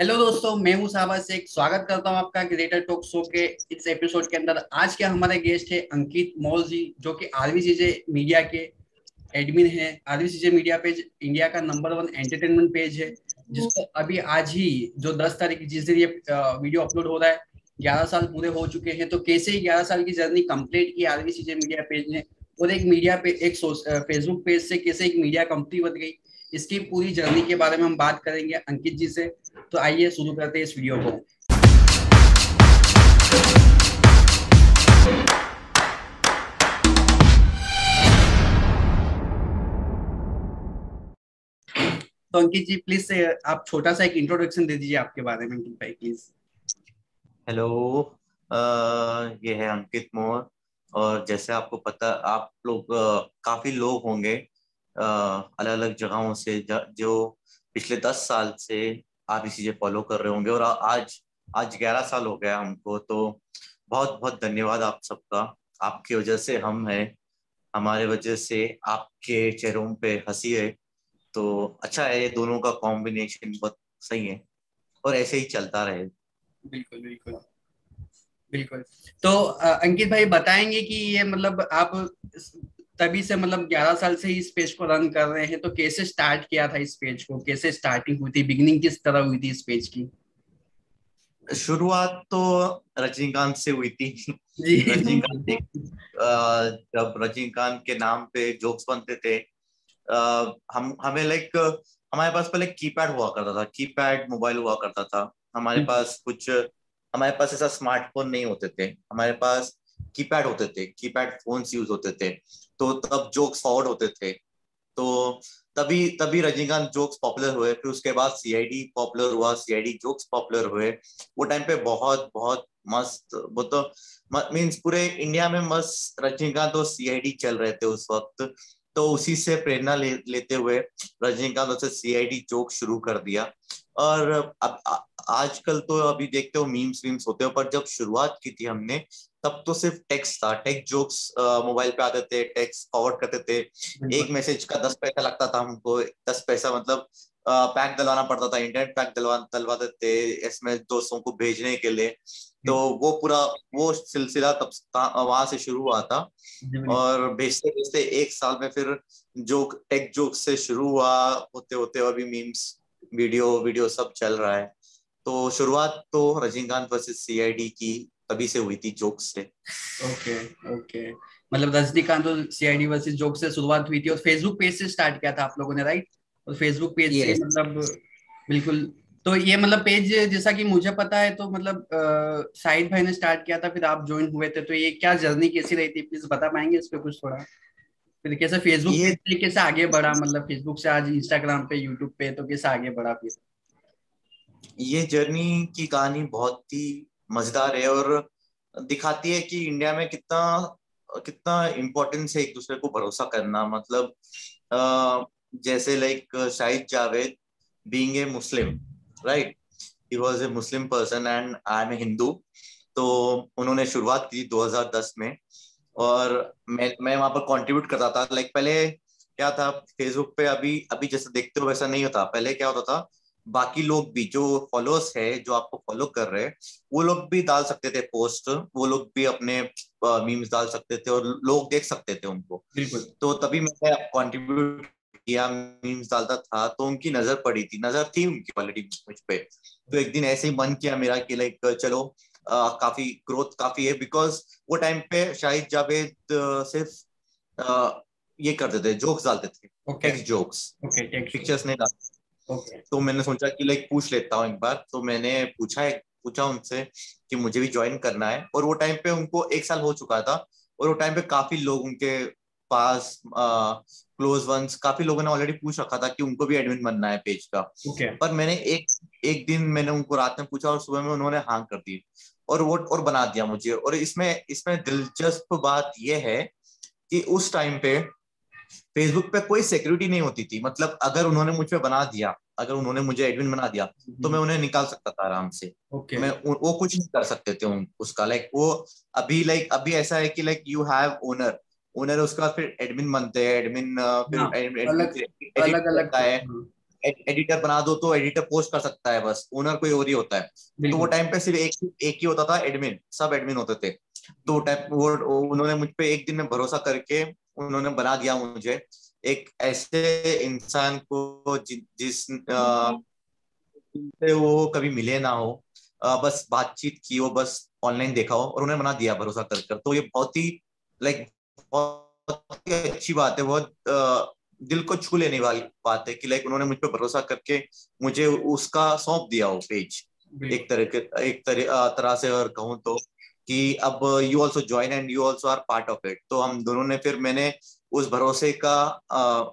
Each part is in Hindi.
हेलो दोस्तों, मैं हूँ साहबा शेख। स्वागत करता हूँ आपका ग्रेटर टॉक शो के इस एपिसोड के अंदर। आज के हमारे गेस्ट है अंकित मौल जी, जो कि आरवीसीजे मीडिया के एडमिन है। आरवीसीजे मीडिया पेज इंडिया का नंबर वन एंटरटेनमेंट पेज है, जिसको अभी आज ही, जो दस तारीख जिस दिन ये वीडियो अपलोड हो रहा है, ग्यारह साल पूरे हो चुके हैं। तो कैसे ग्यारह साल की जर्नी कंप्लीट की आरवीसीजे मीडिया पेज ने? और एक मीडिया पे, एक फेसबुक पेज से कैसे एक मीडिया कंपनी बन गई? इसकी पूरी जर्नी के बारे में हम बात करेंगे अंकित जी से। तो आइए शुरू करते हैं इस वीडियो को। तो अंकित जी प्लीज़ से आप छोटा सा एक इंट्रोडक्शन दे दीजिए आपके बारे में अंकित भाई प्लीज़ हेलो ये है अंकित मोर और जैसे आपको पता, आप लोग काफ़ी लोग होंगे अलग अलग जगहों से जो पिछले दस साल से आरबीसीजे फॉलो कर रहे होंगे और आज आज ग्यारह साल हो गया हमको तो बहुत बहुत धन्यवाद आप सबका। आपकी वजह से हम हैं, हमारे वजह से आपके चेहरों पे हँसी है तो अच्छा है ये दोनों का कॉम्बिनेशन बहुत सही है और ऐसे ही चलता रहे। बिल्कुल बिल्कुल बिल्कुल। तो अंकित भाई बताएँगे कि ये मतलब आप तभी से मतलब 11 साल से इस पेज को रन कर रहे हैं तो कैसे स्टार्ट किया था इस पेज को? कैसे स्टार्टिंग हुई थी? बिगनिंग किस तरह हुई थी इस पेज की? शुरुआत तो रजनीकांत से हुई थी। रजनीकांत जब रजनीकांत के नाम पे जोक्स बनते थे आ, हम हमें लाइक हमारे पास पहले कीपैड हुआ करता था कीपैड मोबाइल हुआ करता था। हमारे हम्म। पास कुछ हमारे पास ऐसा स्मार्टफ़ोन नहीं होते थे। हमारे पास कीपैड होते थे कीपैड फोन्स यूज़ होते थे तो तब जोक्स फॉरवर्ड होते थे। तो तभी तभी रजनीकांत जोक्स पॉपुलर हुए फिर उसके बाद सीआईडी पॉपुलर हुआ सीआईडी जोक्स पॉपुलर हुए। वो टाइम पे बहुत बहुत मस्त वो तो मीन्स पूरे इंडिया में मस्त रजनीकांत और सीआईडी चल रहे थे उस वक्त। तो उसी से प्रेरणा ले, लेते हुए रजनीकांत उसे सीआईडी जोक शुरू कर दिया। और अब आजकल तो अभी देखते हो मीम्स वीम्स होते हो पर जब शुरुआत की थी हमने तब तो सिर्फ़ टेक्स्ट था। टेक्स्ट जोक्स मोबाइल पे आते थे टेक्स्ट फॉरवर्ड करते थे। एक मैसेज का दस पैसा लगता था हमको। दस पैसा मतलब पैक दिलवाना पड़ता था इंटरनेट पैक दिलवा दिलवाते थे एसएमएस दोस्तों को भेजने के लिए। तो वो पूरा वो सिलसिला तब वहाँ से शुरू हुआ था। और भेजते भेजते एक साल में फिर जोक टेक जोक से शुरू हुआ होते होते अभी मीम्स वीडियो वीडियो सब चल रहा है। तो शुरुआत तो रजनीकांत वर्सेस सीआईडी की तभी से हुई थी जोक से। ओके ओके मतलब रजनीकांत और सीआईडी वर्सेस जोक से शुरुआत हुई थी और फेसबुक पेज से स्टार्ट किया था आप लोगों ने राइट और फेसबुक पेज से मतलब बिल्कुल तो ये मतलब पेज जैसा कि मुझे पता है तो मतलब साहिद भाई ने स्टार्ट किया था फिर आप ज्वाइन हुए थे तो ये क्या जर्नी कैसी रही थी? प्लीज़ बता पाएँगे इस पे कुछ थोड़ा? फिर कैसे फेसबुक ये... कैसे आगे बढ़ा? मतलब फेसबुक से आज इंस्टाग्राम पे यूट्यूब पे तो कैसे आगे बढ़ा फिर? ये जर्नी की कहानी बहुत ही मज़ेदार है और दिखाती है कि इंडिया में कितना कितना इम्पोर्टेंस है एक दूसरे को भरोसा करना। मतलब जैसे like Shahid Javed being a Muslim right he was a Muslim person and I am a Hindu तो उन्होंने शुरुआत की 2010 में और मैं मैं वहाँ पर कंट्रीब्यूट करता था। लाइक पहले क्या था फेसबुक पे अभी अभी जैसे देखते हो वैसा नहीं होता। पहले क्या होता था बाकी लोग भी जो फॉलोअर्स है जो आपको फॉलो कर रहे हैं वो लोग भी डाल सकते थे पोस्ट वो लोग भी अपने मीम्स डाल सकते थे और लोग देख सकते थे उनको। तो तभी मैंने कंट्रीब्यूट किया मीम्स डालता था तो उनकी नज़र पड़ी थी नज़र थी उनकी क्वालिटी मुझ पे। तो एक दिन ऐसे ही मन किया मेरा कि लाइक चलो आ, काफ़ी ग्रोथ काफ़ी है बिकॉज़ वो टाइम पे शाहिद जावेद सिर्फ़ ये करते थे जोक्स डालते थे जोक्स पिक्चर्स नहीं डालते okay. तो मैंने सोचा कि लाइक पूछ लेता हूँ एक बार। तो मैंने पूछा है पूछा उनसे कि मुझे भी ज्वाइन करना है। और वो टाइम पे उनको एक साल हो चुका था। और वो टाइम पे काफ़ी लोग उनके पास क्लोज वंस काफ़ी लोगों ने ऑलरेडी पूछ रखा था कि उनको भी एडमिन बनना है पेज का। Okay. पर मैंने एक एक दिन मैंने उनको रात में पूछा और सुबह में उन्होंने हाँ कर दी। और वो और बना दिया मुझे। और इसमें इसमें दिलचस्प बात यह है कि उस टाइम पे फेसबुक पे कोई सिक्योरिटी नहीं होती थी। मतलब अगर उन्होंने मुझ पे बना दिया अगर उन्होंने मुझे एडमिन बना दिया तो हम्म। मैं उन्हें निकाल सकता था आराम से। okay. मैं वो कुछ नहीं कर सकते थे उसका। लाइक वो अभी लाइक अभी ऐसा है कि like you have owner owner उसके फिर एडमिन बनते हैं एडमिन फिर हाँ, अलग अलग है। हाँ। एडिटर बना दो तो एडिटर पोस्ट कर सकता है बस। ओनर कोई और ही होता है। तो वो टाइम पे सिर्फ़ एक एक ही होता था एडमिन सब एडमिन होते थे। तो टाइम वो उन्होंने मुझ पे एक दिन में भरोसा करके उन्होंने बना दिया मुझे। एक ऐसे इंसान को जि, जिस से वो कभी मिले ना हो आ, बस बातचीत की हो बस ऑनलाइन देखा हो और उन्हें बना दिया भरोसा कर कर। तो ये बहुत ही लाइक बहुत ही अच्छी बात है बहुत दिल को छू लेने वाली बात है कि लाइक उन्होंने मुझ पर भरोसा करके मुझे उसका सौंप दिया वो पेज। एक तरह के एक तरह तरह से अगर कहूँ तो। कि अब you also join and you also are part of it तो हम दोनों ने फिर मैंने उस भरोसे का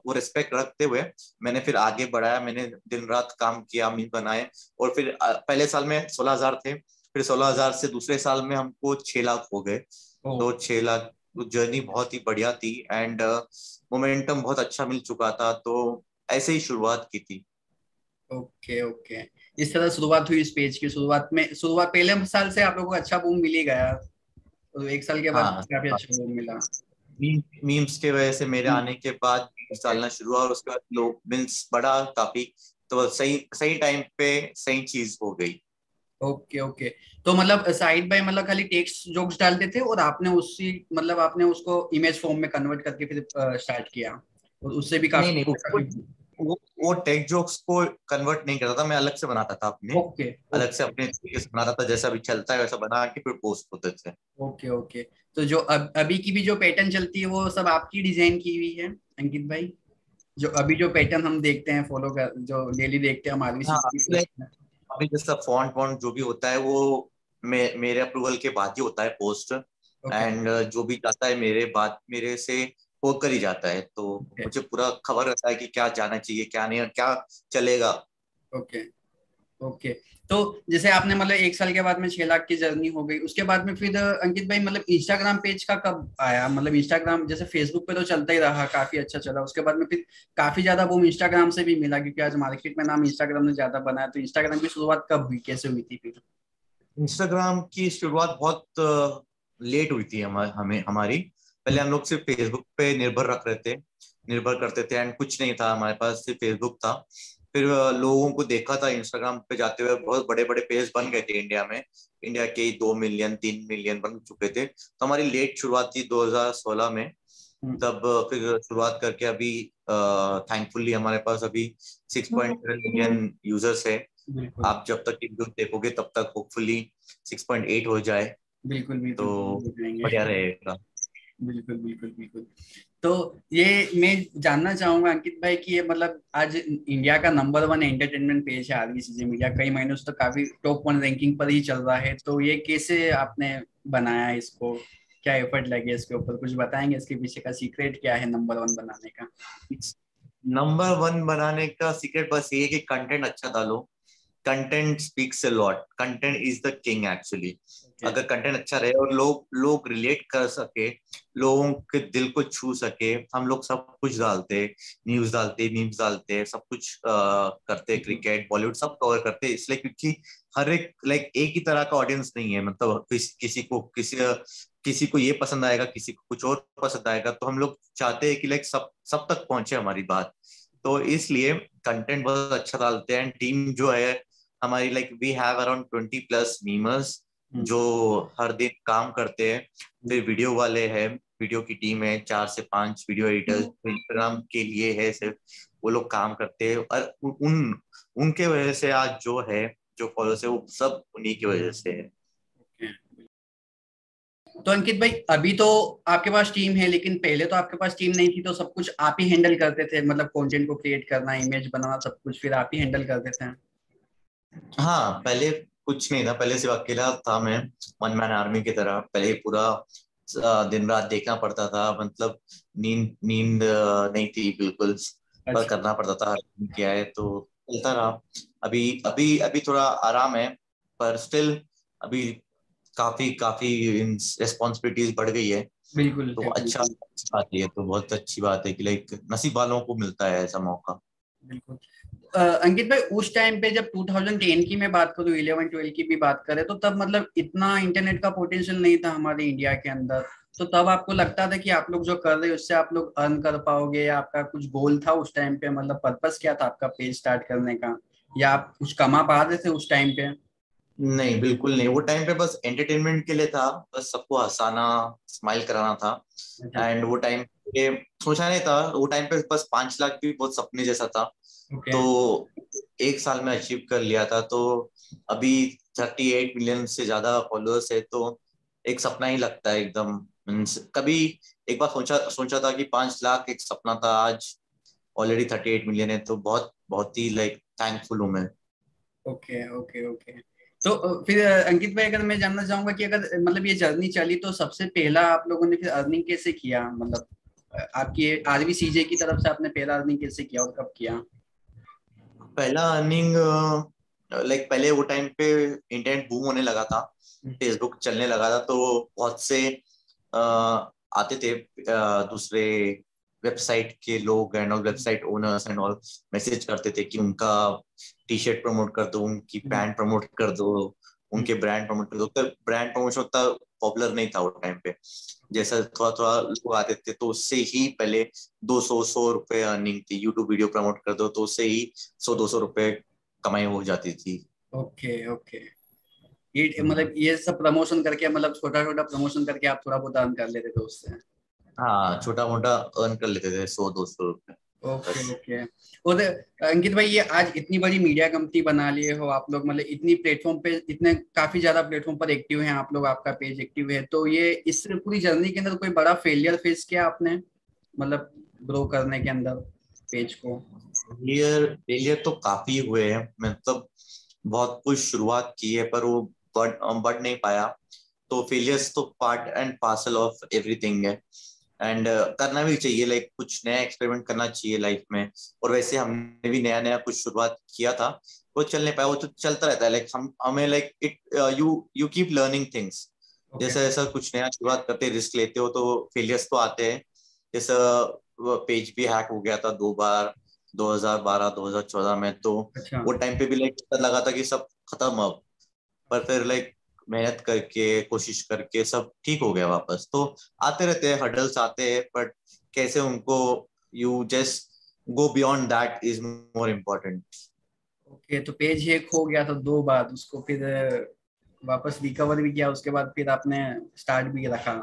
वो रिस्पेक्ट रखते हुए मैंने फिर आगे बढ़ाया मैंने दिन रात काम किया मीम बनाए और फिर पहले साल में सोलह हज़ार थे फिर सोलह हज़ार से दूसरे साल में हमको छह लाख हो गए। तो छह लाख जर्नी बहुत ही बढ़िया थी एंड मोमेंटम बहुत अच्छा मिल चुका था तो ऐसे ही शुरुआत की थी। Okay okay. इस तरह शुरुआत हुई इस पेज की। शुरुआत में शुरुआत पहले साल से आप लोगों को अच्छा बूम मिल ही गया। तो एक साल के बाद हाँ, काफ़ी अच्छा बूम मिला। मीम्स के वजह से मेरे। आने के बाद चलना शुरू हुआ और उसके बाद लोग मीन्स बढ़ा काफ़ी। तो सही सही टाइम पे सही चीज़ हो गई। ओके ओके तो मतलब साइड बाय मतलब खाली टेक्स्ट जोक्स डालते थे और आपने उसी मतलब आपने उसको इमेज फॉर्म में कन्वर्ट करके फिर स्टार्ट किया। और उससे भी काफ़ी नहीं, नहीं, वो टेक जोक्स को कन्वर्ट नहीं करता था मैं अलग से बनाता था अपने। ओके अलग से अपने तरीके से बनाता था जैसा अभी चलता है वैसा बना के फिर पोस्ट होते थे। ओके ओके तो जो अब अभी की भी जो पैटर्न चलती है वो सब आपकी डिज़ाइन की हुई है अंकित भाई? जो अभी जो पैटर्न हम देखते हैं फॉलो कर जो डेली देखते हैं हमारी हाँ, अभी जैसा फॉन्ट वॉन्ट जो भी होता है वो मे, मेरे अप्रूवल के बाद ही होता है पोस्ट एंड okay. जो भी जाता है मेरे बाद मेरे से होकर ही जाता है। तो okay. मुझे पूरा खबर रहता है कि क्या जाना चाहिए क्या नहीं और क्या चलेगा। ओके। okay. ओके। okay. तो जैसे आपने मतलब एक साल के बाद में छह लाख की जर्नी हो गई उसके बाद में फिर अंकित भाई मतलब इंस्टाग्राम पेज का कब आया? मतलब इंस्टाग्राम जैसे फेसबुक पे तो चलता ही रहा काफ़ी अच्छा चला। उसके बाद में फिर काफ़ी ज़्यादा वो इंस्टाग्राम से भी मिला क्योंकि आज मार्केट में नाम इंस्टाग्राम ने ज़्यादा बनाया। तो इंस्टाग्राम की शुरुआत कब हुई? कैसे हुई थी फिर? इंस्टाग्राम की शुरुआत बहुत लेट हुई थी हमें हमारी। पहले हम लोग सिर्फ़ फेसबुक पे निर्भर रख रहे थे निर्भर करते थे एंड कुछ नहीं था हमारे पास सिर्फ़ फेसबुक था। फिर लोगों को देखा था इंस्टाग्राम पे जाते हुए बहुत बड़े बड़े पेज बन गए थे इंडिया में। इंडिया के दो मिलियन तीन मिलियन बन चुके थे। तो हमारी लेट शुरुआत थी 2016 में। हम्म। तब फिर शुरुआत करके अभी थैंकफुली हमारे पास अभी सिक्स पॉइंट मिलियन यूज़र्स है। आप जब तक वीडियो देखोगे तब तक होपफुली सिक्स पॉइंट एट हो जाए। बिल्कुल बिल्कुल तो बढ़िया रहेगा। बिल्कुल बिल्कुल बिल्कुल। तो ये मैं जानना चाहूँगा अंकित भाई कि ये मतलब आज इंडिया का नंबर वन एंटरटेनमेंट पेज है आरबीसीजी मीडिया कई महीनों से तो काफ़ी टॉप वन रैंकिंग पर ही चल रहा है। तो ये कैसे आपने बनाया इसको? क्या एफर्ट लगे इसके ऊपर? कुछ बताएँगे इसके पीछे का सीक्रेट क्या है नंबर वन बनाने का? नंबर वन बनाने का सीक्रेट बस ये कि कंटेंट अच्छा डालो। Content speaks a lot content is the king actually अगर कंटेंट अच्छा रहे और लोग लोग रिलेट कर सके लोगों के दिल को छू सके हम लोग सब कुछ डालते न्यूज़ डालते मीम्स डालते सब कुछ आ, करते क्रिकेट बॉलीवुड सब कवर करते इसलिए क्योंकि हर एक लाइक एक ही तरह का ऑडियंस नहीं है मतलब किस, किसी को किसी किसी को ये पसंद आएगा किसी को कुछ और पसंद आएगा तो हम लोग चाहते हैं कि लाइक सब सब तक पहुँचे हमारी बात। तो इसलिए कंटेंट बहुत अच्छा डालते हैं टीम जो है हमारी like we have around twenty plus memers जो हर दिन काम करते हैं फिर वीडियो वाले हैं वीडियो की टीम है चार से पाँच वीडियो एडिटर्स इंस्टाग्राम के लिए है सिर्फ़ वो लोग काम करते हैं और उन उनके वजह से आज जो है जो फॉलोअर्स है वो सब उन्हीं की वजह से है। तो अंकित भाई अभी तो आपके पास टीम है लेकिन पहले तो आपके पास टीम नहीं थी तो सब कुछ आप ही हैंडल करते थे मतलब कंटेंट को क्रिएट करना इमेज बनाना सब कुछ फिर आप ही हैंडल करते थे हाँ पहले कुछ नहीं था। पहले सिर्फ़ अकेला था मैं वन मैन आर्मी की तरह। पहले पूरा दिन रात देखना पड़ता था। मतलब नींद नींद नहीं थी बिल्कुल अच्छा। करना पड़ता था। क्या है तो चलता रहा। अभी अभी अभी थोड़ा आराम है पर स्टिल अभी काफ़ी काफ़ी रिस्पॉन्सिबिलिटीज बढ़ गई है। बिल्कुल तो अच्छा बात है तो बहुत अच्छी बात है कि लाइक नसीब वालों को मिलता है ऐसा मौका। बिल्कुल। अंकित भाई उस टाइम पे जब 2010 की मैं बात करूँ इलेवन ट्वेल्व की भी बात करें तो तब मतलब इतना इंटरनेट का पोटेंशियल नहीं था हमारे इंडिया के अंदर। तो तब आपको लगता था कि आप लोग जो कर रहे हो उससे आप लोग अर्न कर पाओगे या आपका कुछ गोल था उस टाइम पे? मतलब पर्पस क्या था आपका पेज स्टार्ट करने का? या आप कुछ कमा पा रहे थे उस टाइम पे? नहीं बिल्कुल नहीं। वो टाइम पे बस एंटरटेनमेंट के लिए था। बस सबको हंसाना स्माइल कराना था। एंड अच्छा। वो टाइम पे सोचा नहीं था। वो टाइम पे बस पाँच लाख भी बहुत सपने जैसा था। Okay. तो एक साल में अचीव कर लिया था तो अभी थर्टी एट मिलियन से ज़्यादा फॉलोअर्स है तो एक सपना ही लगता है एकदम। मीन्स कभी एक बार सोचा सोचा था कि पाँच लाख एक सपना था आज ऑलरेडी थर्टी एट मिलियन है तो बहुत बहुत ही लाइक थैंकफुल हूँ मैं। Okay okay okay. तो फिर अंकित भाई अगर मैं जानना चाहूँगा कि अगर मतलब ये जर्नी चली तो सबसे पहला आप लोगों ने फिर अर्निंग कैसे किया? मतलब आपकी आरवी सीजे की तरफ़ से आपने पहला अर्निंग कैसे किया और कब किया? पहला अर्निंग लाइक पहले वो टाइम पे इंटरनेट बूम होने लगा था फेसबुक हम्म। चलने लगा था तो बहुत से आते थे दूसरे वेबसाइट के लोग and all website owners and all message करते थे कि उनका टी शर्ट प्रमोट कर दो उनकी पैंट हम्म। प्रमोट कर दो उनके ब्रांड हम्म। प्रमोट कर दो तो ब्रांड प्रमोशन उतना पॉपुलर नहीं था वो टाइम पे। जैसा थोड़ा थोड़ा लोग आते थे तो उससे ही पहले दो सौ सौ रुपए अर्निंग थी। यूट्यूब वीडियो प्रमोट कर दो तो उससे ही सौ दो सौ रुपए कमाई हो जाती थी। Okay okay. ये हम्म। मतलब ये सब प्रमोशन करके मतलब छोटा छोटा प्रमोशन करके आप थोड़ा बहुत अर्न कर लेते थे उससे? हाँ छोटा मोटा अर्न कर लेते थे सौ दो सौ रुपए। Okay okay. और अंकित भाई ये आज इतनी बड़ी मीडिया कंपनी बना लिए हो आप लोग मतलब इतनी प्लेटफॉर्म पे इतने काफ़ी ज़्यादा प्लेटफॉर्म पर एक्टिव हैं आप लोग आपका पेज एक्टिव है। तो ये इस पूरी जर्नी के अंदर कोई बड़ा फेलियर फेस किया आपने? मतलब ग्रो करने के अंदर पेज को? फेलियर फेलियर तो काफ़ी हुए हैं। मतलब बहुत कुछ शुरुआत की है पर वो बढ़ बढ़ नहीं पाया। तो फेलियर्स तो part and parcel of everything है। एंड uh, करना भी चाहिए लाइक like, कुछ नया एक्सपेरिमेंट करना चाहिए लाइफ में। और वैसे हमने भी नया नया कुछ शुरुआत किया था वो चल नहीं पाया वो तो चलता रहता है। लाइक हम हमें like it you you keep learning things जैसा जैसा कुछ नया शुरुआत करते रिस्क लेते हो तो फेलियर्स तो आते हैं। जैसा पेज भी हैक हो गया था दो बार 2012 2014 में तो अच्छा। वो टाइम पे भी लाइक लगा था कि सब खत्म अब। पर फिर लाइक मेहनत करके कोशिश करके सब ठीक हो गया वापस। तो आते रहते हैं हडल्स आते हैं बट कैसे उनको you just go beyond that is more important okay तो पेज एक हो गया तो दो बार उसको फिर वापस रिकवर भी किया उसके बाद फिर आपने स्टार्ट भी रखा।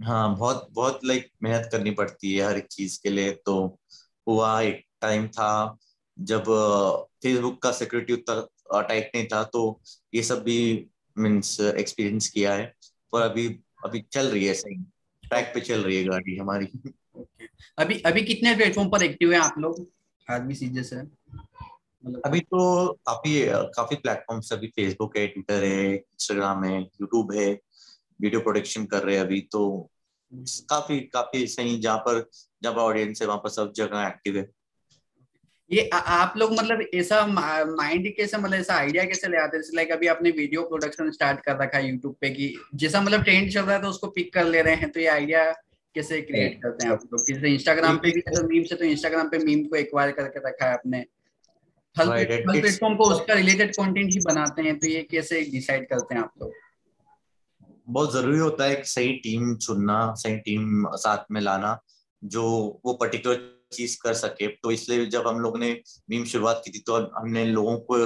हाँ बहुत बहुत लाइक मेहनत करनी पड़ती है हर एक चीज़ के लिए। तो हुआ एक टाइम था जब फेसबुक का सिक्योरिटी उतना टाइट नहीं था तो ये सब भी मीन्स एक्सपीरियंस किया है और अभी अभी चल रही है सही ट्रैक पे चल रही है गाड़ी हमारी okay. अभी अभी कितने प्लेटफॉर्म पर एक्टिव हैं आप लोग आदमी सीजे से मतलब अभी तो काफ़ी काफ़ी प्लेटफॉर्म्स अभी फेसबुक है ट्विटर है इंस्टाग्राम है यूट्यूब है वीडियो प्रोडक्शन कर रहे हैं अभी तो हम्म। काफ़ी काफ़ी सही जहाँ पर जहाँ पर ऑडियंस है वहाँ पर सब जगह एक्टिव है ये आ, आप लोग मतलब ऐसा माइंड कैसे मतलब ऐसा आइडिया कैसे ले आते हैं? लाइक अभी आपने वीडियो प्रोडक्शन स्टार्ट कर रखा है यूट्यूब पे कि जैसा मतलब ट्रेंड चल रहा है तो उसको पिक कर ले रहे हैं तो ये आइडिया कैसे क्रिएट करते हैं आप लोग? जैसे इंस्टाग्राम पे भी तो मीम से तो इंस्टाग्राम पे मीम को एक्वायर करके रखा है आपने। हर प्लेटफॉर्म को उसका रिलेटेड कंटेंट ही बनाते हैं तो ये कैसे डिसाइड करते हैं आप लोग? बहुत ज़रूरी होता है एक सही टीम चुनना सही टीम साथ में लाना जो वो पर्टिकुलर चीज़ कर सके। तो इसलिए जब हम लोग ने मीम शुरुआत की थी तो हमने लोगों को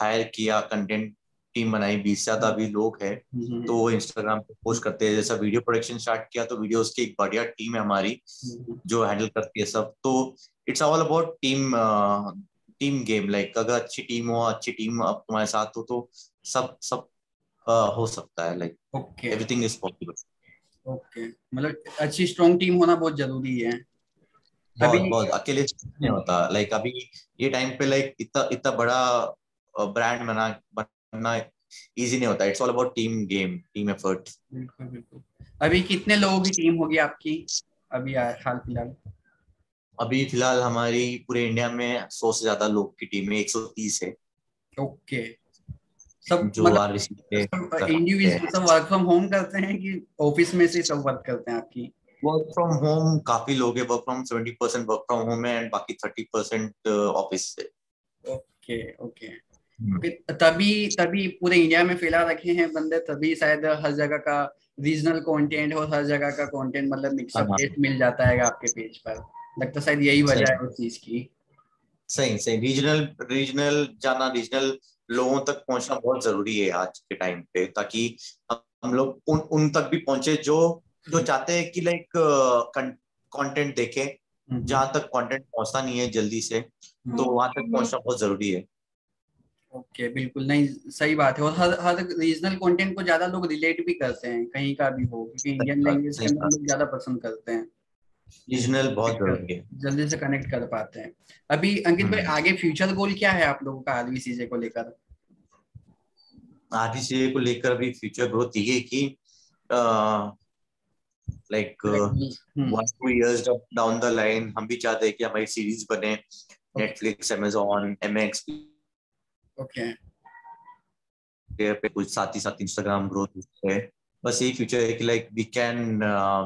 हायर किया कंटेंट टीम बनाई। बीस से ज़्यादा भी लोग है। तो वो इंस्टाग्राम पे पोस्ट करते हैं। जैसा वीडियो प्रोडक्शन स्टार्ट किया तो वीडियोस की एक बढ़िया टीम है हमारी जो हैंडल करती है सब। तो it's all about team team game like अगर अच्छी टीम हो अच्छी टीम अब तुम्हारे साथ हो तो सब सब uh, हो सकता है। Like everything is possible okay मतलब अच्छी स्ट्रॉन्ग टीम होना बहुत ज़रूरी है। बहुत बहुत अकेले नहीं होता। लाइक अभी ये टाइम पे लाइक इतना इतना बड़ा ब्रांड बना बनना इजी नहीं होता। It's all about team game team effort बिल्कुल बिल्कुल। अभी कितने लोगों की टीम होगी आपकी? अभी हाल फ़िलहाल। अभी फ़िलहाल हमारी पूरे इंडिया में सौ से ज़्यादा लोग की टीम है। एक सौ तीस है। ओके। सब जो मतलब, इंडिविजुअल सब वर्क फ्रॉम होम करते हैं कि ऑफ़िस में से सब वर्क करते हैं आपकी? वर्क फ्रॉम होम काफ़ी लोग है work from seventy percent work from home है एंड बाकी थर्टी परसेंट ऑफ़िस से। ओके ओके हम्म। तभी तभी पूरे इंडिया में फैला रखे हैं बंदे तभी शायद हर जगह का रीजनल कंटेंट और हर जगह का कंटेंट मतलब मिक्सअप टेस्ट हाँ। मिल जाता है आपके पेज पर। लगता शायद यही वजह है उस चीज़ की। सही सही। रीजनल रीजनल जाना रीजनल लोगों तक पहुँचना बहुत ज़रूरी है आज के टाइम पे ताकि हम लोग उन उन तक भी पहुँचे जो जो चाहते हैं कि लाइक कंटेंट देखें हम्म। जहाँ तक कंटेंट पहुँचता नहीं है जल्दी से हम्म। तो वहाँ तक पहुँचना बहुत ज़रूरी है। ओके okay, बिल्कुल नहीं सही बात है। और हर हर रीजनल कंटेंट को ज़्यादा लोग रिलेट भी करते हैं कहीं का भी हो क्योंकि इंडियन लैंग्वेज के लोग ज़्यादा पसंद करते हैं। रीजनल बहुत ज़रूरी है। जल्दी से कनेक्ट कर पाते हैं। अभी अंकित भाई हम्म। आगे फ्यूचर गोल क्या है आप लोगों का आरवीसीजे को लेकर? आरवीसीजे को लेकर अभी फ्यूचर ग्रोथ ये कि like one two years down the line हम भी चाहते हैं कि हमारी सीरीज़ बने नेटफ्लिक्स अमेजोन एमएक्स ओके पे कुछ साथ ही साथ इंस्टाग्राम ग्रोथ है बस यही फ्यूचर है कि like we can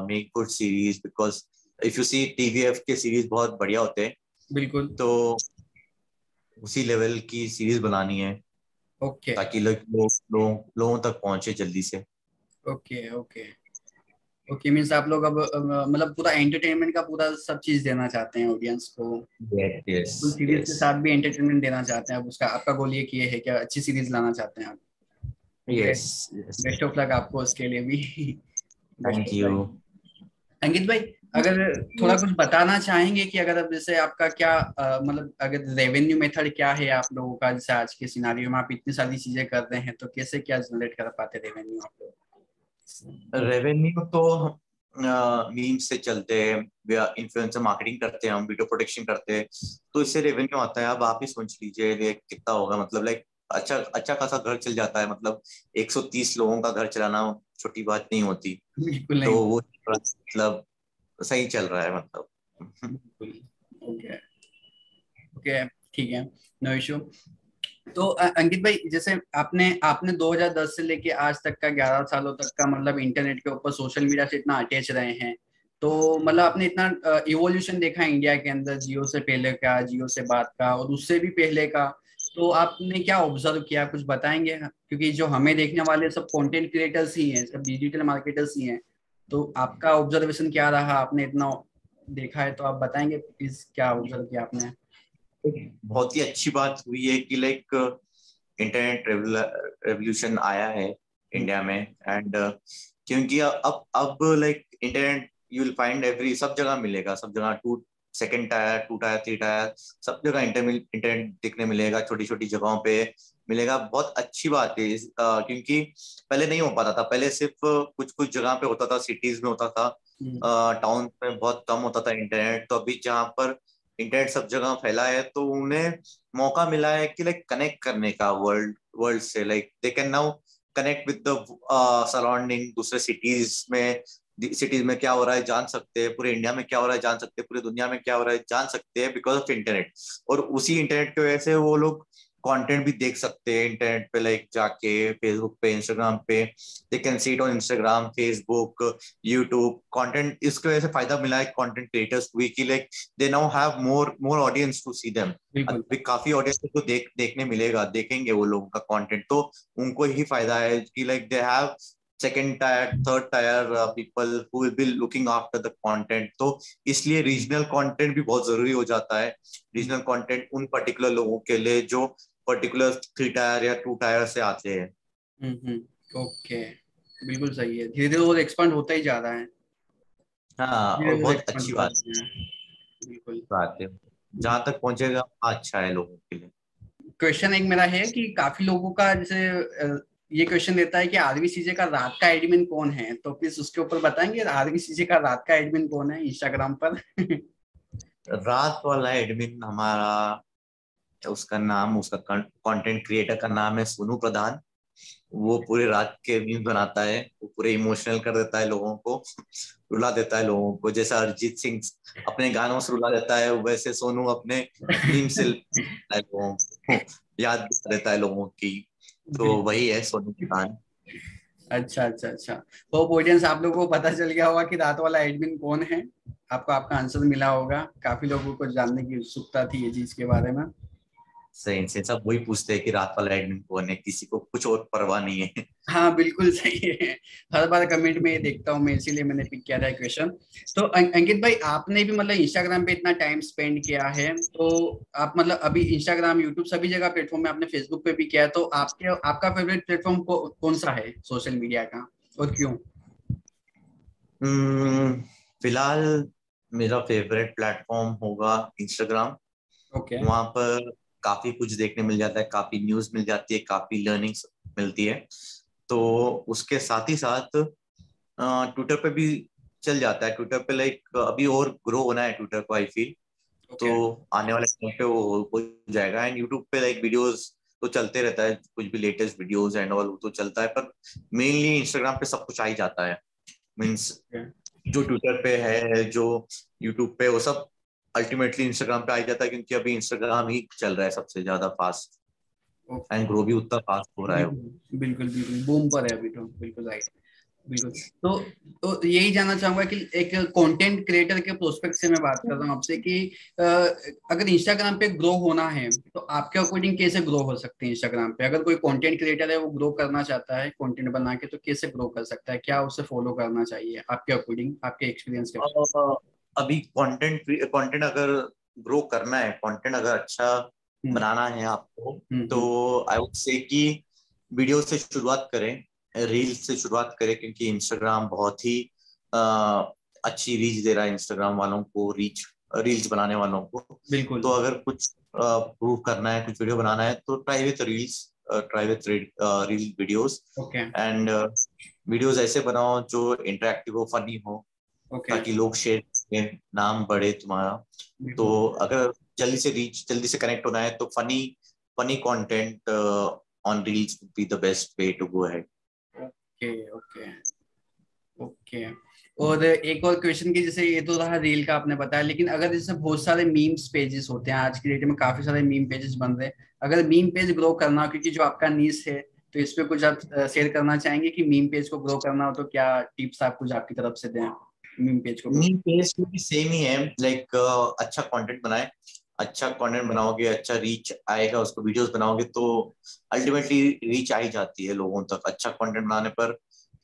make good series because if you see TVF के सीरीज़ बहुत बढ़िया होते हैं बिल्कुल। तो उसी लेवल की सीरीज़ बनानी है। Okay okay. ताकि लोग लोगों लोगों तक पहुँचे जल्दी से। Okay okay, okay okay means आप लोग अब मतलब पूरा एंटरटेनमेंट का पूरा सब चीज़ देना चाहते हैं ऑडियंस को। Yes, सीरीज़ के साथ भी एंटरटेनमेंट देना चाहते हैं। अब उसका आपका गोल ये किए है क्या अच्छी सीरीज़ लाना चाहते हैं आप। यस बेस्ट ऑफ़ लक आपको उसके लिए भी। थैंक यू अंकित भाई अगर थोड़ा कुछ बताना चाहेंगे कि अगर अब जैसे आपका क्या मतलब अगर रेवेन्यू मेथड क्या है आप लोगों का? जैसे आज के सिनारियो में आप इतनी सारी चीज़ें कर रहे हैं तो कैसे क्या जनरेट कर पाते रेवेन्यू आप लोग? रेवेन्यू तो मीम से चलते हैं इन्फ्लुएंसर मार्केटिंग करते हैं हम वीडियो प्रोडक्शन करते हैं तो इससे रेवेन्यू आता है। अब आप ही सोच लीजिए कितना होगा? मतलब लाइक अच्छा अच्छा खासा घर चल जाता है। मतलब 130 लोगों का घर चलाना छोटी बात नहीं होती। तो वो मतलब सही चल रहा है मतलब। ओके ओके ठीक है। नो इशू तो अंकित भाई, जैसे आपने आपने 2010 से लेके आज तक का 11 सालों तक का मतलब इंटरनेट के ऊपर सोशल मीडिया से इतना अटैच रहे हैं तो मतलब आपने इतना इवोल्यूशन देखा है इंडिया के अंदर, जियो से पहले का, जियो से बाद का और उससे भी पहले का तो आपने क्या ऑब्ज़र्व किया? कुछ बताएँगे? क्योंकि जो हमें देखने वाले सब कंटेंट क्रिएटर्स ही हैं, सब डिजिटल मार्केटर्स ही हैं तो आपका ऑब्जर्वेशन क्या रहा? आपने इतना देखा है तो आप बताएँगे प्लीज़ क्या ऑब्ज़र्व किया आपने? बहुत ही अच्छी बात हुई है कि लाइक इंटरनेट रेवोल्यूशन आया है इंडिया में एंड uh, क्योंकि अब अब like internet you will find every सब जगह मिलेगा सब जगह to second tier two tier three tier सब जगह इंटरनेट दिखने मिलेगा छोटी छोटी जगहों पे मिलेगा। बहुत अच्छी बात है क्योंकि पहले नहीं हो पाता था। पहले सिर्फ़ कुछ कुछ जगह पे होता था सिटीज़ में होता था टाउन हम्म। में बहुत कम होता था इंटरनेट तो अभी जहाँ पर इंटरनेट सब जगह फैला है तो उन्हें मौका मिला है कि लाइक कनेक्ट करने का वर्ल्ड वर्ल्ड से like they can now connect with the surrounding दूसरे सिटीज़ में सिटीज़ में क्या हो रहा है जान सकते हैं, पूरे इंडिया में क्या हो रहा है जान सकते हैं, पूरी दुनिया में क्या हो रहा है जान सकते हैं बिकॉज़ ऑफ़ इंटरनेट और उसी इंटरनेट की वजह से वो लोग कंटेंट भी देख सकते हैं इंटरनेट पे लाइक जाके फेसबुक पे इंस्टाग्राम पे। They can see it on Instagram Facebook YouTube content इसकी वजह से फ़ायदा मिला है कंटेंट क्रिएटर्स को कि like they now have more more audience to see them अभी काफ़ी ऑडियंस को देख देखने मिलेगा देखेंगे वो लोगों का कंटेंट तो उनको ही फ़ायदा है कि like they have second tier third tier people who will be looking after the content तो इसलिए रीजनल कंटेंट भी बहुत ज़रूरी हो जाता है। रीजनल कंटेंट उन पर्टिकुलर लोगों के लिए जो पर्टिकुलर थ्री टायर या टू टायर से आते हैं। ओके बिल्कुल सही है। धीरे धीरे वो एक्सपांड होता ही जा रहा है। हाँ और बहुत अच्छी बात है। बिल्कुल। बात है। जहाँ तक पहुंचेगा अच्छा है लोगों के लिए। क्वेश्चन एक मेरा है कि काफ़ी लोगों का जैसे ये क्वेश्चन देता है कि आरवी सीजे का रात का एडमिन कौन है? तो प्लीज़ उसके ऊपर बताएँगे आरवी सीजे का रात का एडमिन कौन है इंस्टाग्राम पर? रात वाला एडमिन हमारा उसका नाम उसका कंटेंट क्रिएटर का नाम है सोनू प्रधान। वो पूरे रात के मीम बनाता है वो पूरे इमोशनल कर देता है लोगों को रुला देता है लोगों को। जैसा अरिजीत सिंह अपने गानों से रुला देता है वैसे सोनू अपने मीम से लोगों को याद देता है लोगों की। तो वही है सोनू प्रधान। अच्छा अच्छा अच्छा। तो ऑडियंस आप लोगों को पता चल गया होगा कि रात वाला एडमिन कौन है। आपको आपका आंसर मिला होगा। काफ़ी लोगों को जानने की उत्सुकता थी ये चीज़ के बारे में। सही से सब वही पूछते हैं कि रात वाला एडमिन कौन है किसी को कुछ और परवाह नहीं है। हाँ बिल्कुल सही है। हर बार कमेंट में ये देखता हूँ मैं इसीलिए मैंने पिक किया था क्वेश्चन तो अंकित भाई आपने भी मतलब इंस्टाग्राम पे इतना टाइम स्पेंड किया है तो आप मतलब अभी इंस्टाग्राम यूट्यूब सभी जगह प्लेटफॉर्म में आपने फेसबुक पे भी किया है तो आपके आपका फेवरेट प्लेटफॉर्म कौन सा है सोशल मीडिया का और क्यों? हम्म, फ़िलहाल मेरा फेवरेट प्लेटफॉर्म होगा इंस्टाग्राम ओके okay. वहाँ पर काफ़ी कुछ देखने मिल जाता है काफ़ी न्यूज़ मिल जाती है काफ़ी लर्निंग्स मिलती है। तो उसके साथ ही साथ ट्विटर पे भी चल जाता है। ट्विटर पे लाइक अभी और ग्रो होना है ट्विटर को आई फील okay. तो आने वाले टाइम पे वो हो जाएगा। एंड यूट्यूब पे लाइक वीडियोस तो चलते रहता है। कुछ भी लेटेस्ट वीडियोस एंड ऑल तो चलता है। पर मेनली इंस्टाग्राम पे सब कुछ आ ही जाता है। Means okay. जो ट्विटर पे है जो यूट्यूब पे वो सब अल्टीमेटली इंस्टाग्राम पे आ जाता है क्योंकि अभी इंस्टाग्राम ही चल रहा है सबसे ज़्यादा फास्ट एंड ग्रो भी उतना फास्ट हो रहा है। बिल्कुल बिल्कुल बूम पर है अभी तो बिल्कुल राइट बिल्कुल। तो तो यही जानना चाहूँगा कि एक कंटेंट क्रिएटर के प्रोस्पेक्ट से मैं बात कर रहा हूँ आपसे कि अगर इंस्टाग्राम पे ग्रो होना है तो आपके अकॉर्डिंग कैसे ग्रो हो सकते हैं इंस्टाग्राम पे? अगर कोई कंटेंट क्रिएटर है वो ग्रो करना चाहता है कंटेंट बना के तो कैसे ग्रो कर सकता है? क्या उसे फॉलो करना चाहिए आपके अकॉर्डिंग आपके एक्सपीरियंस के अभी कंटेंट कंटेंट अगर ग्रो करना है कंटेंट अगर अच्छा हम्म। बनाना है आपको हम्म, तो आई वुड से कि वीडियो से शुरुआत करें रील से शुरुआत करें क्योंकि इंस्टाग्राम बहुत ही आ, अच्छी रीच दे रहा है इंस्टाग्राम वालों को रीच रील्स बनाने वालों को। बिल्कुल। तो अगर कुछ प्रूव करना है कुछ वीडियो बनाना है तो try with reels try with reel videos and videos ऐसे बनाओ जो इंटरेक्टिव हो फनी हो okay. ताकि लोग शेयर करें नाम बढ़े तुम्हारा। तो अगर जल्दी से रीच जल्दी से कनेक्ट होना है तो funny funny content on reels be the best way to go ahead okay okay okay. और एक और क्वेश्चन की जैसे ये तो रहा रील का आपने बताया लेकिन अगर जैसे बहुत सारे मीम्स पेजेस होते हैं आज की डेट में काफ़ी सारे मीम पेजेस बन रहे हैं अगर मीम पेज ग्रो करना हो क्योंकि जो आपका नीस है तो इस पे कुछ आप शेयर करना चाहेंगे कि मीम पेज को ग्रो करना हो तो क्या टिप्स आप कुछ आपकी तरफ़ से दें? मीम पेज को मीम पेज भी सेम ही है लाइक uh, अच्छा कंटेंट बनाए। अच्छा कंटेंट बनाओगे अच्छा रीच आएगा उसको वीडियोस बनाओगे तो अल्टीमेटली रीच आ ही जाती है लोगों तक। अच्छा कंटेंट बनाने पर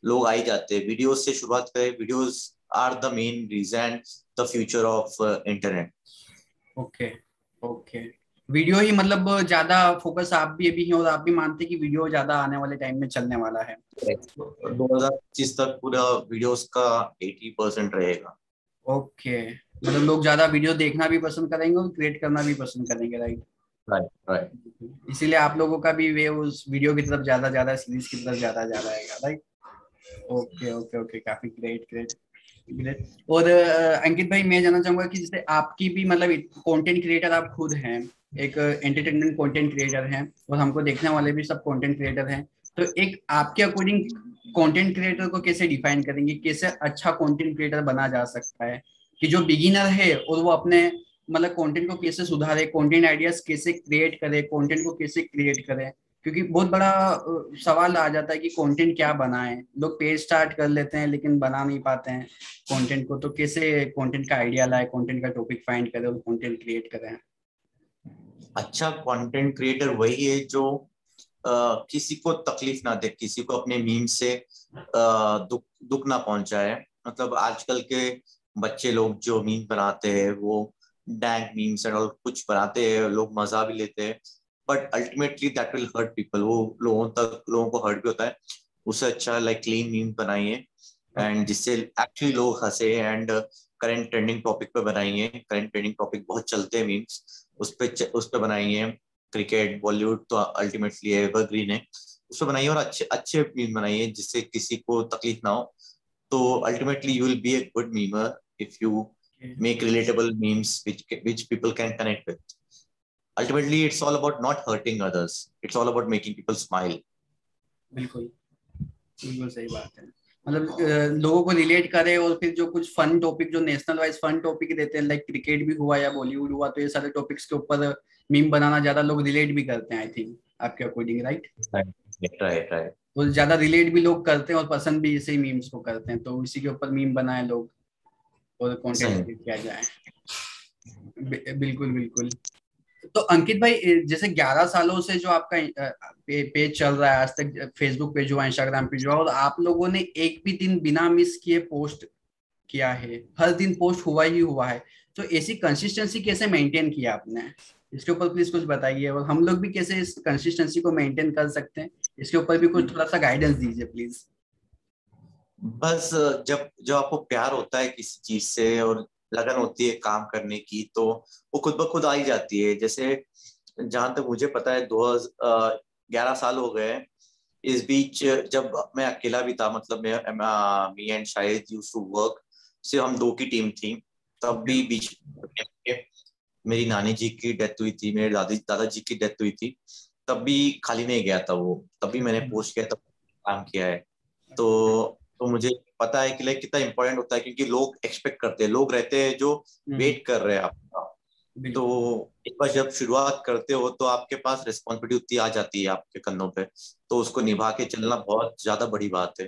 लोग आ ही जाते हैं। वीडियोस से शुरुआत करें। Videos are the main reason the future of internet okay okay video ही मतलब ज़्यादा फोकस आप भी अभी हैं और आप भी मानते हैं कि वीडियो ज़्यादा आने वाले टाइम में चलने वाला है। दो हज़ार पच्चीस तक पूरा वीडियोस का एटी परसेंट रहेगा। ओके। मतलब लोग ज़्यादा वीडियो देखना भी पसंद करेंगे और क्रिएट करना भी पसंद करेंगे राइट राइट राइट इसीलिए आप लोगों का भी वे उस वीडियो की तरफ़ ज़्यादा ज़्यादा सीरीज़ की तरफ़ ज़्यादा ज़्यादा आएगा राइट ओके ओके ओके काफ़ी ग्रेट ग्रेट और अंकित भाई मैं जानना चाहूँगा कि जैसे आपकी भी मतलब कंटेंट क्रिएटर आप खुद हैं एक एंटरटेनमेंट कंटेंट क्रिएटर हैं और हमको देखने वाले भी सब कंटेंट क्रिएटर हैं। तो एक आपके अकॉर्डिंग कंटेंट क्रिएटर को कैसे डिफाइन करेंगे? कैसे अच्छा कंटेंट क्रिएटर बना जा सकता है? कि जो बिगिनर है और वो अपने मतलब कंटेंट को कैसे सुधारे कंटेंट आइडियाज़ कैसे क्रिएट करे कंटेंट को कैसे क्रिएट करे? क्योंकि बहुत बड़ा सवाल आ जाता है कि कंटेंट क्या बनाए? लोग पेज स्टार्ट कर लेते हैं लेकिन बना नहीं पाते हैं कंटेंट को। तो कैसे कंटेंट का आइडिया लाए कंटेंट का टॉपिक फाइंड करें और कंटेंट क्रिएट करें? अच्छा कंटेंट क्रिएटर वही है जो आ, किसी को तकलीफ़ ना दे किसी को अपने मीम से आ, दुख दुख ना पहुँचाए। मतलब आजकल के बच्चे लोग जो मीम बनाते हैं वो डैंक मीम्स एंड कुछ बनाते हैं लोग मज़ा भी लेते हैं। But ultimately that will hurt people वो लोगों तक लोगों को हर्ट भी होता है। उससे अच्छा लाइक क्लीन मीम बनाइए। एंड जिससे एक्चुअली लोग हंसे एंड करंट ट्रेंडिंग टॉपिक पे बनाइए। करंट ट्रेंडिंग टॉपिक बहुत चलते हैं मीम्स उस पे उस पे बनाइए क्रिकेट बॉलीवुड तो अल्टीमेटली एवरग्रीन है। उस पर बनाइए और अच्छे अच्छे मीम बनाइए जिससे किसी को तकलीफ़ ना हो। तो ultimately you will be a good memer if you make relatable memes which which people can connect with. Ultimately it's all about not hurting others. It's all about making people smile. बिल्कुल। बिल्कुल सही बात है। मतलब लोगों को रिलेट करे और फिर जो कुछ फन टॉपिक जो नेशनल वाइज फन टॉपिक देते हैं लाइक क्रिकेट भी हुआ या बॉलीवुड हुआ तो ये सारे टॉपिक्स के ऊपर मीम बनाना ज़्यादा लोग रिलेट भी करते हैं आई थिंक आपके अकॉर्डिंग राइट राइट राइट तो ज़्यादा रिलेट भी लोग करते हैं और पसंद भी इसे मीम्स को करते हैं तो इसी के ऊपर मीम बनाए लोग और कंटेंट किया जाए। बिल्कुल बिल्कुल। तो अंकित भाई जैसे 11 सालों से जो आपका पेज चल रहा है, आज तक फेसबुक पेज हुआ इंस्टाग्राम पेज हुआ और आप लोगों ने एक भी दिन बिना मिस किए पोस्ट किया है। हर दिन पोस्ट हुआ ही हुआ है। तो ऐसी कंसिस्टेंसी कैसे मेंटेन किया आपने? इसके ऊपर प्लीज़ कुछ बताइए, और हम लोग भी कैसे इस कंसिस्टेंसी को मेंटेन कर सकते हैं? इसके ऊपर भी कुछ थोड़ा सा गाइडेंस दीजिए प्लीज़ बस, जब जब आपको प्यार होता है किसी चीज़ से, और लगन होती है काम करने की तो वो खुद ब खुद आ ही जाती है। जैसे जहाँ तक मुझे पता है दो ग्यारह साल हो गए इस बीच जब मैं अकेला भी था मतलब मी एंड शायद यूज़ टू वर्क सिर्फ़ हम दो की टीम थी। तब भी बीच मेरी नानी जी की डेथ हुई थी मेरे दादी दादाजी की डेथ हुई थी। तब भी खाली नहीं गया था वो। तब भी मैंने पोस्ट किया तब काम किया है। तो तो मुझे पता है कि लाइक कितना इंपॉर्टेंट होता है क्योंकि लोग एक्सपेक्ट करते हैं लोग रहते हैं जो वेट हम्म। कर रहे हैं आपका। तो एक बार जब शुरुआत करते हो तो आपके पास रिस्पॉन्सिबिलिटी उतनी आ जाती है आपके कंधों पे तो उसको निभा के चलना बहुत ज़्यादा बड़ी बात है।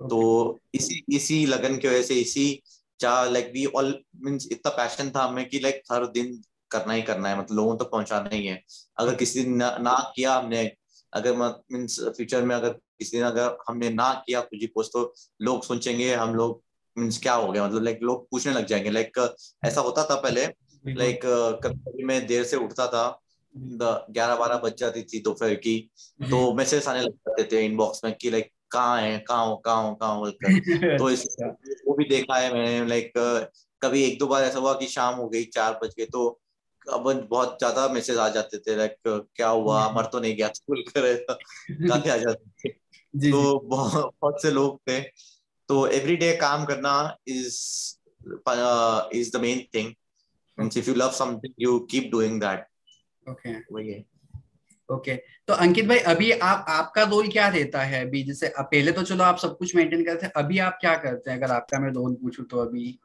तो इसी इसी लगन की वजह से इसी चाह लाइक वी ऑल मीन्स इतना पैशन था हमें कि लाइक हर दिन करना ही करना है मतलब लोगों तक तो पहुंचाना ही है। अगर किसी दिन ना, ना किया हमने अगर मीन्स फ्यूचर में अगर किसी ने अगर हमने ना किया कुछ ही पोस्ट तो लोग सोचेंगे हम लोग मीन्स क्या हो गया? मतलब लाइक लोग पूछने लग जाएँगे। लाइक ऐसा होता था पहले लाइक कभी कभी मैं देर से उठता था ग्यारह बारह बज जाती थी दोपहर की तो मैसेज आने लग जाते थे इनबॉक्स में कि लाइक कहाँ है? कहाँ हो? कहाँ हो? कहाँ हो? तो इस वो भी देखा है मैंने लाइक कभी एक दो बार ऐसा हुआ कि शाम हो गई चार बज गए तो अब बहुत ज़्यादा मैसेज आ जाते थे लाइक क्या हुआ? हम्म। मर तो नहीं गया स्कूल करे काफ़ी आ जाते थे। तो बहुत बहुत से लोग थे। तो एवरी डे काम करना is is the main thing means if you love something you keep doing that okay वही है। Okay okay. तो अंकित भाई अभी आप आपका रोल क्या रहता है? अभी जैसे पहले तो चलो आप सब कुछ मेंटेन करते हैं अभी आप क्या करते हैं? अगर आपका मैं रोल पूछूँ तो अभी।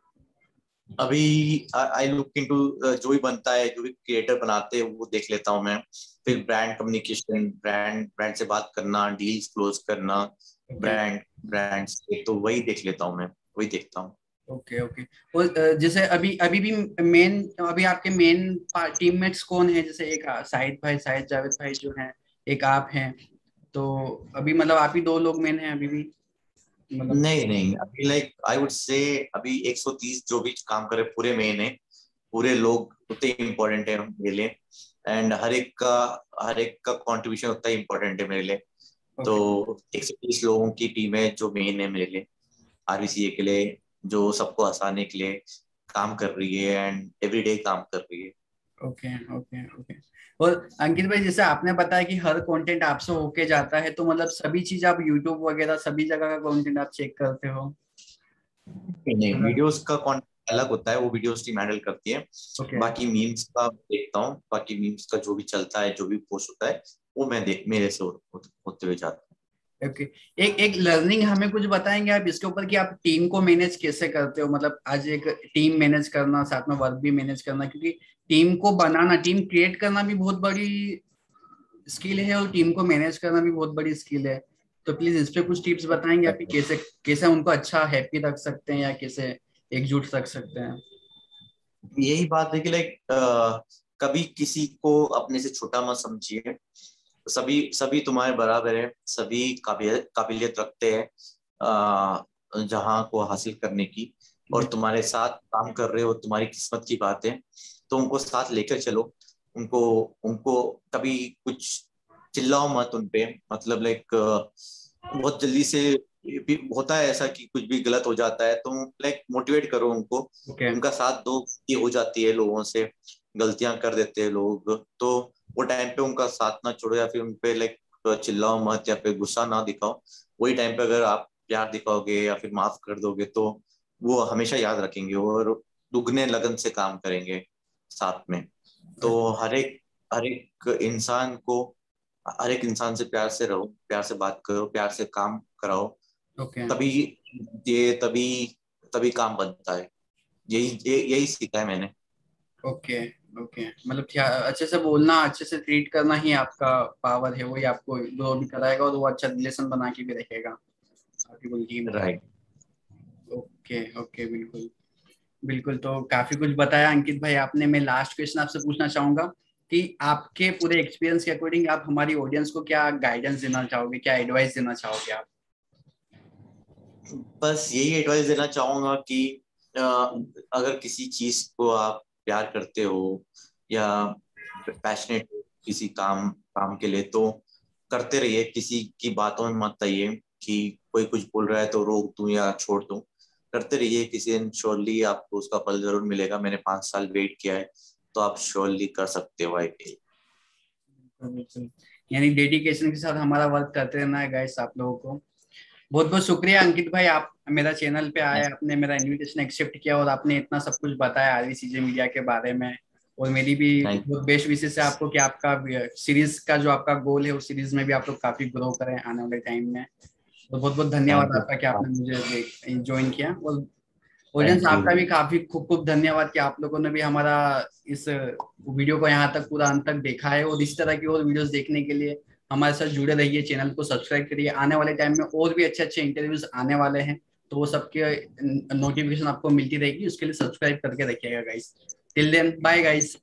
अभी आई लुक इनटू जो भी बनता है जो भी क्रिएटर बनाते हैं वो देख लेता हूँ मैं। फिर ब्रांड कम्युनिकेशन ब्रांड ब्रांड से बात करना डील्स क्लोज करना ब्रांड ब्रांड से तो वही देख लेता हूँ मैं वही देखता हूँ। ओके ओके और जैसे अभी अभी भी मेन अभी आपके मेन टीममेट्स कौन है? जैसे एक साहिद भाई साहिद जावेद भाई जो हैं एक आप हैं तो अभी मतलब आप ही दो लोग मेन हैं अभी भी? नहीं नहीं अभी लाइक आई वुड से अभी 130 जो भी काम करे पूरे मेन है पूरे लोग उतने इम्पोर्टेंट है मेरे लिए एंड हर एक का हर एक का कंट्रीब्यूशन उतना इम्पोर्टेंट है मेरे लिए। Okay. तो 130 लोगों की टीम है जो मेन है मेरे लिए आरबीसीए के लिए जो सबको हंसाने के लिए काम कर रही है एंड एवरीडे काम कर रही है। ओके ओके ओके और अंकित भाई जैसे आपने बताया कि हर कंटेंट आपसे होके जाता है तो मतलब सभी चीज़ आप यूट्यूब वगैरह सभी जगह का कंटेंट आप चेक करते हो नहीं वीडियोस का कंटेंट अलग होता है वो वीडियोस टीम हैंडल करती है okay. बाकी मीम्स का देखता हूँ बाकी मीम्स का जो भी चलता है जो भी पोस्ट होता है वो मैं देख मेरे से होते हुए जाता है ओके okay. एक एक लर्निंग हमें कुछ बताएँगे आप इसके ऊपर कि आप टीम को मैनेज कैसे करते हो मतलब आज एक टीम मैनेज करना साथ में वर्क भी मैनेज करना क्योंकि टीम को बनाना टीम क्रिएट करना भी बहुत बड़ी स्किल है और टीम को मैनेज करना भी बहुत बड़ी स्किल है। तो प्लीज़ इस पे कुछ टिप्स बताएँगे आप कैसे कैसे उनको अच्छा हैप्पी रख सकते हैं या कैसे एकजुट रख सकते हैं? यही बात है कि लाइक कभी किसी को अपने से छोटा मत समझिए। सभी सभी तुम्हारे बराबर है सभी काबिलियत काबिलियत रखते हैं जहाँ को हासिल करने की। और तुम्हारे साथ काम कर रहे हो तुम्हारी किस्मत की बात है। तो उनको साथ लेकर चलो। उनको उनको कभी कुछ चिल्लाओ मत उनपे मतलब लाइक बहुत जल्दी से भी होता है ऐसा कि कुछ भी गलत हो जाता है तो लाइक मोटिवेट करो उनको। Okay. उनका साथ दो ये हो जाती है लोगों से गलतियाँ कर देते हैं लोग। तो वो टाइम पे उनका साथ ना छोड़ो या फिर उनपे लाइक चिल्लाओ मत या फिर गुस्सा ना दिखाओ। वही टाइम पे अगर आप प्यार दिखाओगे या फिर माफ़ कर दोगे तो वो हमेशा याद रखेंगे और दुगने लगन से काम करेंगे। साथ में। तो हर एक हर एक इंसान को हर एक इंसान से प्यार से रहो प्यार से बात करो प्यार से काम कराओ। Okay. तभी ये तभी तभी काम बनता है। यही यही सीखा है मैंने। ओके ओके मतलब अच्छे से बोलना अच्छे से ट्रीट करना ही आपका पावर है वही आपको ग्रो भी कराएगा और वो अच्छा रिलेशन बना के भी रखेगा। आपकी राइट ओके ओके बिल्कुल। बिल्कुल तो काफ़ी कुछ बताया अंकित भाई आपने। मैं लास्ट क्वेश्चन आपसे पूछना चाहूँगा कि आपके पूरे एक्सपीरियंस के अकॉर्डिंग आप हमारी ऑडियंस को क्या गाइडेंस देना चाहोगे, क्या एडवाइस देना चाहोगे आप? बस यही एडवाइस देना चाहूँगा कि अगर किसी चीज़ को आप प्यार करते हो या पैशनेट किसी काम काम के लिए तो करते रहिए। किसी की बातों में मत आइए कि कोई कुछ बोल रहा है तो रोक दूँ या छोड़ दूँ। करते रहिए किसी दिन श्योरली आपको उसका फल ज़रूर मिलेगा। मैंने पाँच साल वेट किया है तो आप श्योरली कर सकते हो आई यानी डेडिकेशन के साथ हमारा वर्क करते रहना है गाइस आप लोगों को। बहुत बहुत शुक्रिया अंकित भाई आप मेरा चैनल पे आए आपने मेरा इनविटेशन एक्सेप्ट किया और आपने इतना सब कुछ बताया आरवीसीजे मीडिया के बारे में। और मेरी भी बहुत बेस्ट विशेष है आपको कि आपका सीरीज़ का जो आपका गोल है उस सीरीज़ में भी आप लोग काफ़ी ग्रो करें आने वाले टाइम में। तो बहुत बहुत धन्यवाद आपका कि आपने मुझे ज्वाइन किया। और ऑडियंस आपका भी काफ़ी खूब खूब धन्यवाद कि आप लोगों ने भी हमारा इस वीडियो को यहाँ तक पूरा अंत तक देखा है। और इस तरह की और वीडियोस देखने के लिए हमारे साथ जुड़े रहिए चैनल को सब्सक्राइब करिए। आने वाले टाइम में और भी अच्छे अच्छे इंटरव्यूज़ आने वाले हैं तो वो सबके नोटिफिकेशन आपको मिलती रहेगी। उसके लिए सब्सक्राइब करके रखिएगा guys till then bye guys